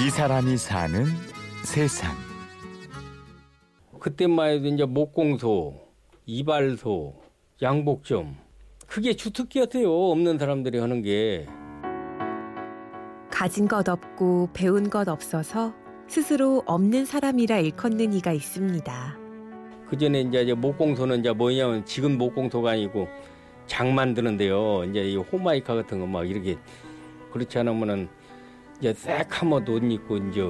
이 사람이 사는 세상. 그때만 해도 이제 목공소, 이발소, 양복점 그게 주특기였어요. 없는 사람들이 하는 게. 가진 것 없고 배운 것 없어서 스스로 없는 사람이라 일컫는 이가 있습니다. 그 전에 이제 목공소는 이제 뭐냐면 지금 목공소가 아니고 장 만드는데요. 이제 이 호마이카 같은 거 막 이렇게 그렇지 않으면은 이제 새카만 옷 입고 이제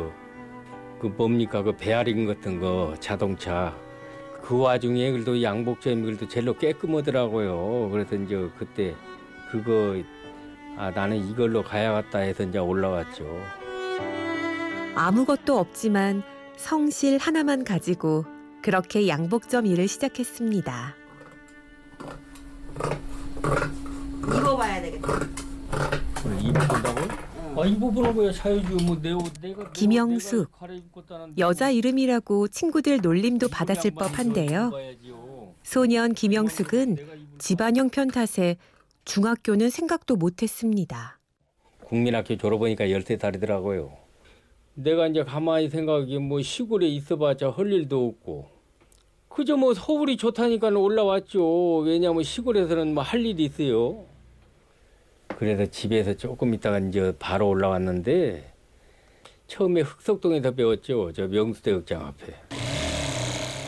그 뭡니까 그 베아링 같은 거 자동차 그 와중에 그래도 양복점이 그래도 제일로 깨끗하더라고요. 그래서 이제 그때 그거 아 나는 이걸로 가야겠다 해서 이제 올라왔죠. 아무것도 없지만 성실 하나만 가지고 그렇게 양복점 일을 시작했습니다. 입어봐야 되겠다. 입어본다고? 아 내가 김영숙. 여자 이름이라고 친구들 놀림도 받았을 법한데요. 소년 김영숙은 집안 형편 탓에 중학교는 생각도 못했습니다. 국민학교 졸업하니까 13살이더라고요. 내가 이제 가만히 생각하기에 뭐 시골에 있어봤자 할 일도 없고 그저 뭐 서울이 좋다니까 올라왔죠. 왜냐하면 시골에서는 뭐 할 일이 있어요. 그래서 집에서 조금 있다가 이제 바로 올라왔는데 처음에 흑석동에서 배웠죠. 저 명수대극장 앞에.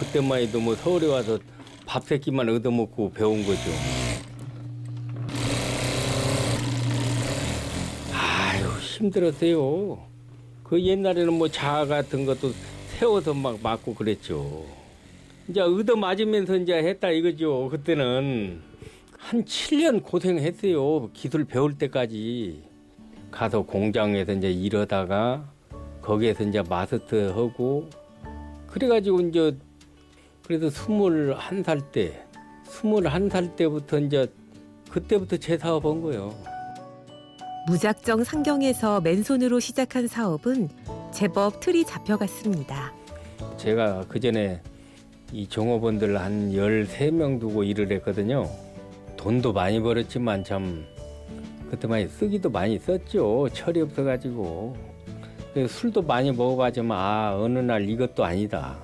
그때만 해도 뭐 서울에 와서 밥 새끼만 얻어먹고 배운 거죠. 아유 힘들었어요. 그 옛날에는 뭐 자아 같은 것도 세워서 막 맞고 그랬죠. 이제 얻어 맞으면서 이제 했다 이거죠. 그때는 한 7년 고생했어요. 기술 배울 때까지 가서 공장에서 이제 일하다가 거기에서 이제 마스터 하고 그래가지고 이제 그래도 스물한 살 때, 스물한 살 때부터 이제 그때부터 제 사업 한 거예요. 무작정 상경에서 맨손으로 시작한 사업은 제법 틀이 잡혀갔습니다. 제가 그 전에 이 종업원들 한 13명 두고 일을 했거든요. 돈도 많이 벌었지만 참 그때만 쓰기도 많이 썼죠. 철이 없어가지고. 술도 많이 먹어봤지만 아 어느 날 이것도 아니다.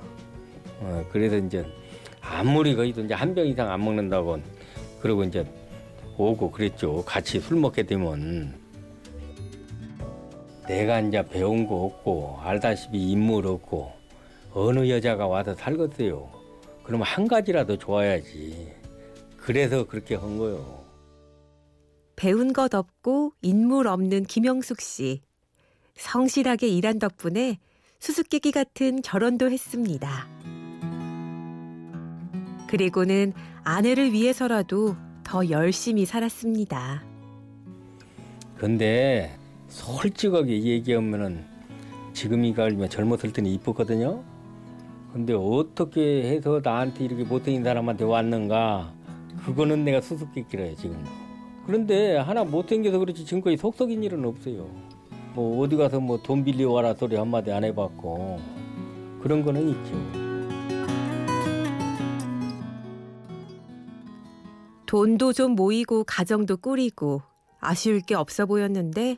어, 그래서 이제 아무리 거의도 이제 한 병 이상 안 먹는다고 그러고 이제 오고 그랬죠. 같이 술 먹게 되면 내가 이제 배운 거 없고 알다시피 인물 없고 어느 여자가 와서 살겠어요. 그러면 한 가지라도 좋아야지. 그래서 그렇게 한 거요. 배운 것 없고 인물 없는 김영숙 씨. 성실하게 일한 덕분에 수수께끼 같은 결혼도 했습니다. 그리고는 아내를 위해서라도 더 열심히 살았습니다. 근데 솔직하게 얘기하면은 지금 이가 젊었을 때는 이뻤거든요. 근데 어떻게 해서 나한테 이렇게 못생긴 사람한테 왔는가? 그거는 내가 수수께끼라 해 지금도. 그런데 하나 못생겨서 그렇지 지금까지 속썩인 일은 없어요. 뭐 어디 가서 뭐 돈 빌려 와라 소리 한마디 안 해봤고 그런 거는 있죠. 돈도 좀 모이고 가정도 꾸리고 아쉬울 게 없어 보였는데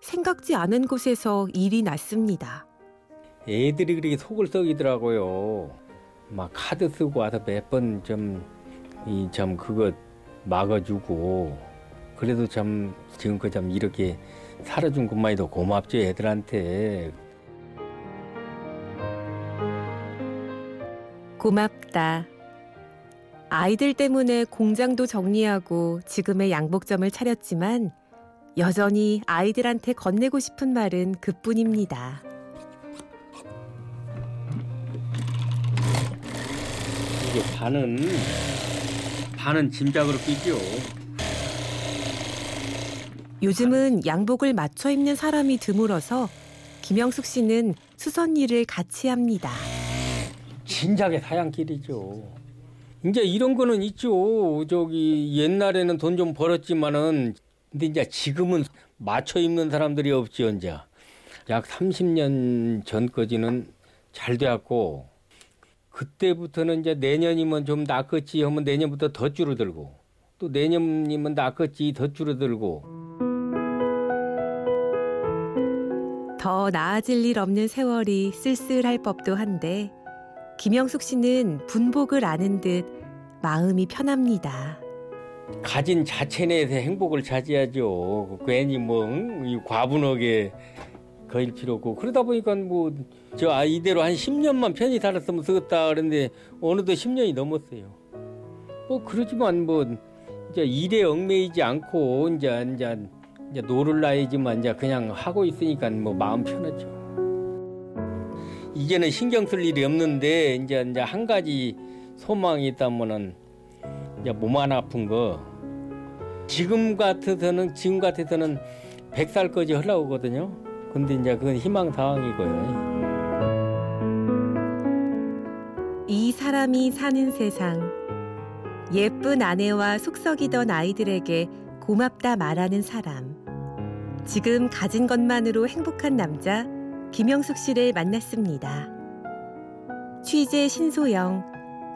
생각지 않은 곳에서 일이 났습니다. 애들이 그렇게 속을 썩이더라고요. 막 카드 쓰고 와서 몇 번 좀 이 참 그거 막아주고 그래도 참 지금껏 참 이렇게 살아준 것만해도 고맙죠 애들한테. 고맙다. 아이들 때문에 공장도 정리하고 지금의 양복점을 차렸지만 여전히 아이들한테 건네고 싶은 말은 그뿐입니다. 이게 반은 반은 짐작으로 끼죠. 요즘은 양복을 맞춰 입는 사람이 드물어서 김영숙 씨는 수선 일을 같이 합니다. 진작에 사양길이죠. 이제 이런 거는 있죠. 저기 옛날에는 돈 좀 벌었지만은 근데 이제 지금은 맞춰 입는 사람들이 없지 언제. 약 30년 전까지는 잘 돼갖고 그때부터는 이제 내년이면 좀 낫겠지 하면 내년부터 더 줄어들고 또 내년이면 낫겠지 더 줄어들고 더 나아질 일 없는 세월이 쓸쓸할 법도 한데 김영숙 씨는 분복을 아는 듯 마음이 편합니다. 가진 자체 내에서 행복을 찾아야죠. 괜히 뭐 과분하게 거일 필요 없고 그러다 보니까 뭐 저 아 이대로 한 10년만 편히 살았으면 쓰겠다 그런데 어느덧 10년이 넘었어요. 뭐 그러지만 뭐 이제 일에 얽매이지 않고 이제 이제 이제 놀 나이지만 이제 그냥 하고 있으니까 뭐 마음 편하죠. 이제는 신경 쓸 일이 없는데 이제 이제 한 가지 소망이 있다면은 이제 몸 안 아픈 거 지금 같아서는 지금 같아서는 100살까지 할라 그러거든요. 근데 이제 그건 희망 사항이고요. 이 사람이 사는 세상. 예쁜 아내와 속썩이던 아이들에게 고맙다 말하는 사람. 지금 가진 것만으로 행복한 남자 김영숙 씨를 만났습니다. 취재 신소영,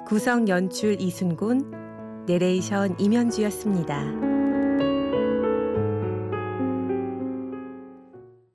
구성 연출 이순곤, 내레이션 임현주였습니다.